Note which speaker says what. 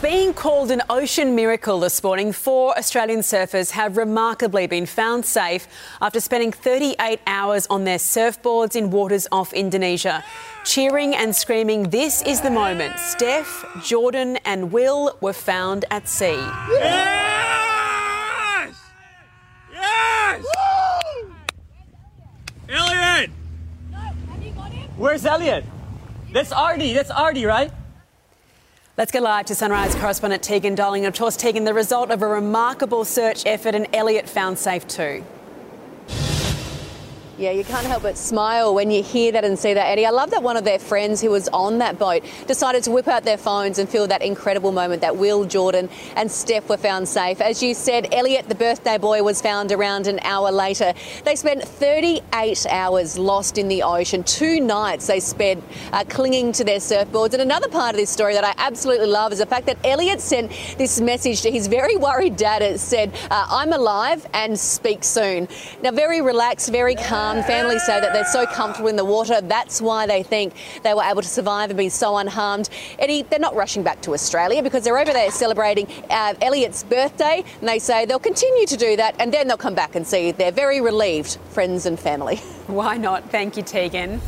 Speaker 1: It's being called an ocean miracle this morning. Four Australian surfers have remarkably been found safe after spending 38 hours on their surfboards in waters off Indonesia. Cheering and screaming, this is the moment. Steph, Jordan, and Will were found at sea.
Speaker 2: Yes! Yes! Elliot!
Speaker 3: Where's Elliot? That's Artie. That's Artie, right?
Speaker 1: Let's go live to Sunrise correspondent Tegan Dolling. Of course, Tegan, the result of a remarkable search effort, and Elliot found safe too.
Speaker 4: Yeah, you can't help but smile when you hear that and see that, Eddie. I love that one of their friends who was on that boat decided to whip out their phones and feel that incredible moment that Will, Jordan, and Steph were found safe. As you said, Elliot, the birthday boy, was found around an hour later. They spent 38 hours lost in the ocean. Two nights they spent uh, clinging to their surfboards. And another part of this story that I absolutely love is the fact that Elliot sent this message to his very worried dad. It said, uh, I'm alive and speak soon. Now, very relaxed, very calm. Families say that they're so comfortable in the water. That's why they think they were able to survive and be so unharmed. Eddie, they're not rushing back to Australia because they're over there celebrating uh, Elliot's birthday. And they say they'll continue to do that and then they'll come back and see their very relieved friends and family.
Speaker 1: Why not? Thank you, Tegan.